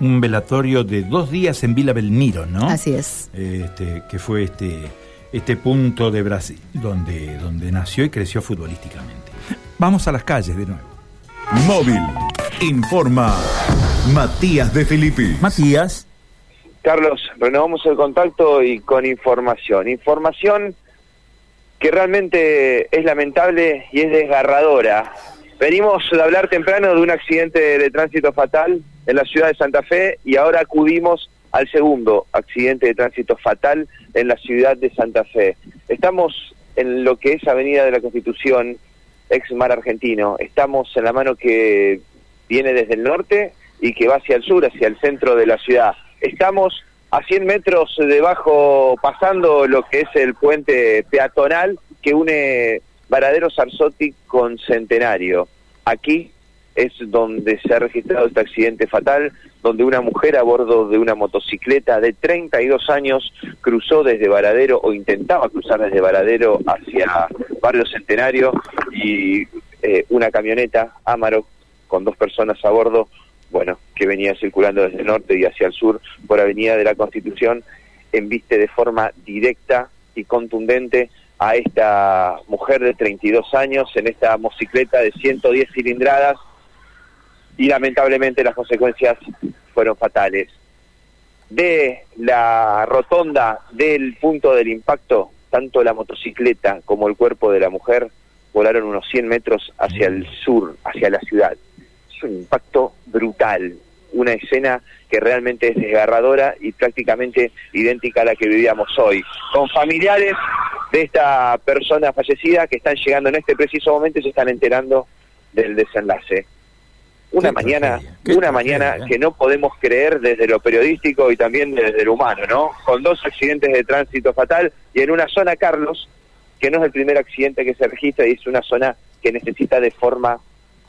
un velatorio de dos días en Vila Belmiro, ¿no? Así es. Este, que fue este, este punto de Brasil donde, donde nació y creció futbolísticamente. Vamos a las calles de nuevo. Móvil. Informa Matías de Filippi. Matías. Carlos, renovamos el contacto y con información. Información que realmente es lamentable y es desgarradora. Venimos de hablar temprano de un accidente de tránsito fatal en la ciudad de Santa Fe y ahora acudimos al segundo accidente de tránsito fatal en la ciudad de Santa Fe. Estamos en lo que es Avenida de la Constitución, ex mar argentino. Estamos en la mano que viene desde el norte y que va hacia el sur, hacia el centro de la ciudad. Estamos a 100 metros debajo, pasando lo que es el puente peatonal que une Varadero Sarzotti con Centenario. Aquí es donde se ha registrado este accidente fatal, donde una mujer a bordo de una motocicleta de 32 años cruzó desde Varadero o intentaba cruzar desde Varadero hacia Barrio Centenario y eh, una camioneta Amaro con dos personas a bordo bueno, que venía circulando desde el norte y hacia el sur por Avenida de la Constitución, enviste de forma directa y contundente a esta mujer de 32 años en esta motocicleta de 110 cilindradas y lamentablemente las consecuencias fueron fatales. De la rotonda del punto del impacto, tanto la motocicleta como el cuerpo de la mujer volaron unos 100 metros hacia el sur, hacia la ciudad un impacto brutal, una escena que realmente es desgarradora y prácticamente idéntica a la que vivíamos hoy, con familiares de esta persona fallecida que están llegando en este preciso momento y se están enterando del desenlace. Una mañana, una mañana que no podemos creer desde lo periodístico y también desde lo humano, ¿no? Con dos accidentes de tránsito fatal y en una zona, Carlos, que no es el primer accidente que se registra y es una zona que necesita de forma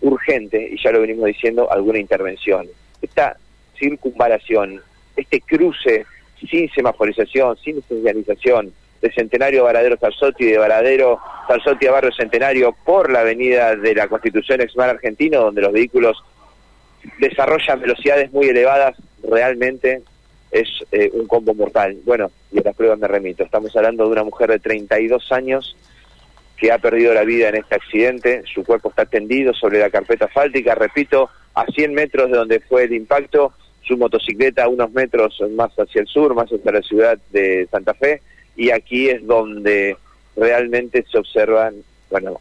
urgente, y ya lo venimos diciendo, alguna intervención. Esta circunvalación, este cruce sin semaforización, sin señalización, de Centenario Varadero Salzotti, de Varadero Salzotti a Barrio Centenario por la avenida de la Constitución Exmar Argentino, donde los vehículos desarrollan velocidades muy elevadas, realmente es eh, un combo mortal. Bueno, y a las pruebas me remito. Estamos hablando de una mujer de 32 años que ha perdido la vida en este accidente. Su cuerpo está tendido sobre la carpeta asfáltica, repito, a 100 metros de donde fue el impacto, su motocicleta unos metros más hacia el sur, más hacia la ciudad de Santa Fe, y aquí es donde realmente se observan, bueno,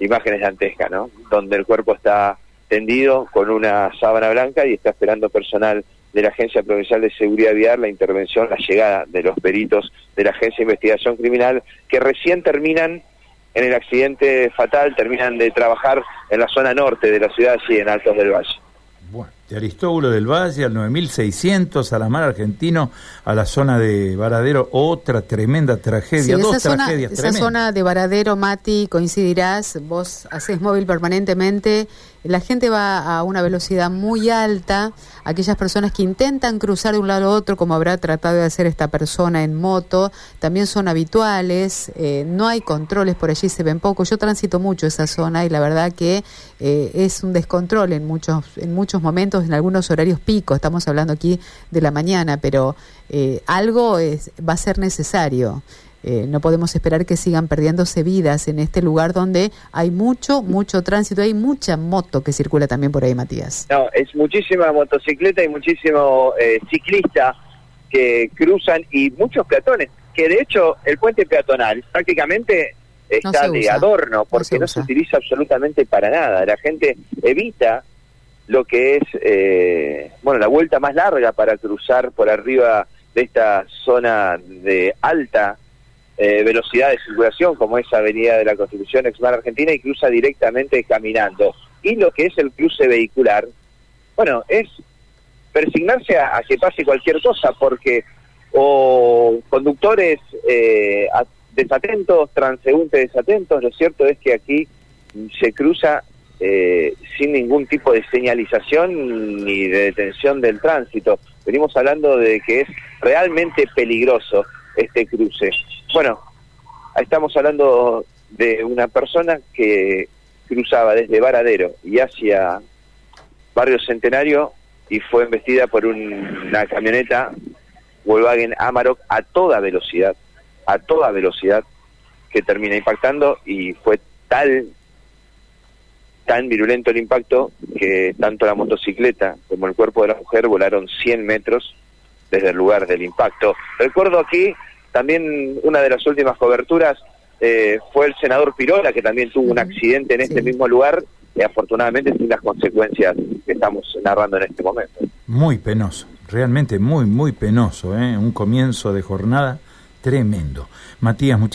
imágenes dantescas, ¿no? Donde el cuerpo está tendido con una sábana blanca y está esperando personal de la Agencia Provincial de Seguridad Vial la intervención, la llegada de los peritos de la Agencia de Investigación Criminal que recién terminan en el accidente fatal terminan de trabajar en la zona norte de la ciudad, y en Altos del Valle. Bueno, de Aristóbulo del Valle al 9600, a la mar argentino, a la zona de Varadero, otra tremenda tragedia, dos esa tragedias zona, Esa zona de Varadero, Mati, coincidirás, vos haces móvil permanentemente la gente va a una velocidad muy alta, aquellas personas que intentan cruzar de un lado a otro, como habrá tratado de hacer esta persona en moto, también son habituales, eh, no hay controles por allí, se ven poco. Yo transito mucho esa zona y la verdad que eh, es un descontrol en muchos, en muchos momentos, en algunos horarios pico, estamos hablando aquí de la mañana, pero eh, algo es, va a ser necesario. Eh, no podemos esperar que sigan perdiéndose vidas en este lugar donde hay mucho, mucho tránsito, hay mucha moto que circula también por ahí, Matías. No, es muchísima motocicleta y muchísimo eh, ciclista que cruzan y muchos peatones, que de hecho el puente peatonal prácticamente está de adorno porque no se, utiliza absolutamente para nada. La gente evita lo que es, eh, bueno, la vuelta más larga para cruzar por arriba de esta zona de alta eh, velocidad de circulación, como es Avenida de la Constitución, Exmar Argentina, y cruza directamente caminando. Y lo que es el cruce vehicular, bueno, es persignarse a, que pase cualquier cosa, porque o conductores eh, desatentos, transeúntes desatentos, lo cierto es que aquí se cruza eh, sin ningún tipo de señalización ni de detención del tránsito. Venimos hablando de que es realmente peligroso este cruce. Bueno, estamos hablando de una persona que cruzaba desde Varadero y hacia Barrio Centenario y fue embestida por una camioneta Volkswagen Amarok a toda velocidad, a toda velocidad, que termina impactando y fue tal, tan virulento el impacto que tanto la motocicleta como el cuerpo de la mujer volaron 100 metros desde el lugar del impacto. Recuerdo aquí también una de las últimas coberturas eh, fue el senador Pirola, que también tuvo un accidente en este mismo lugar y afortunadamente sin las consecuencias que estamos narrando en este momento. Muy penoso, realmente muy, muy penoso, ¿eh? un comienzo de jornada tremendo. Matías, muchísimas